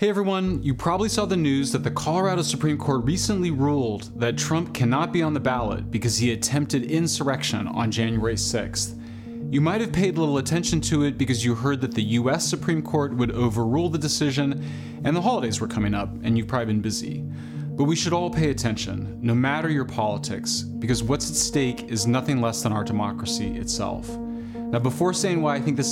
Hey everyone, you probably saw the news that the Colorado Supreme Court recently ruled that Trump cannot be on the ballot because he attempted insurrection on January 6th. You might have paid little attention to it because you heard that the US Supreme Court would overrule the decision and the holidays were coming up and you've probably been busy. But we should all pay attention, no matter your politics, because what's at stake is nothing less than our democracy itself. Now, before saying why I think this is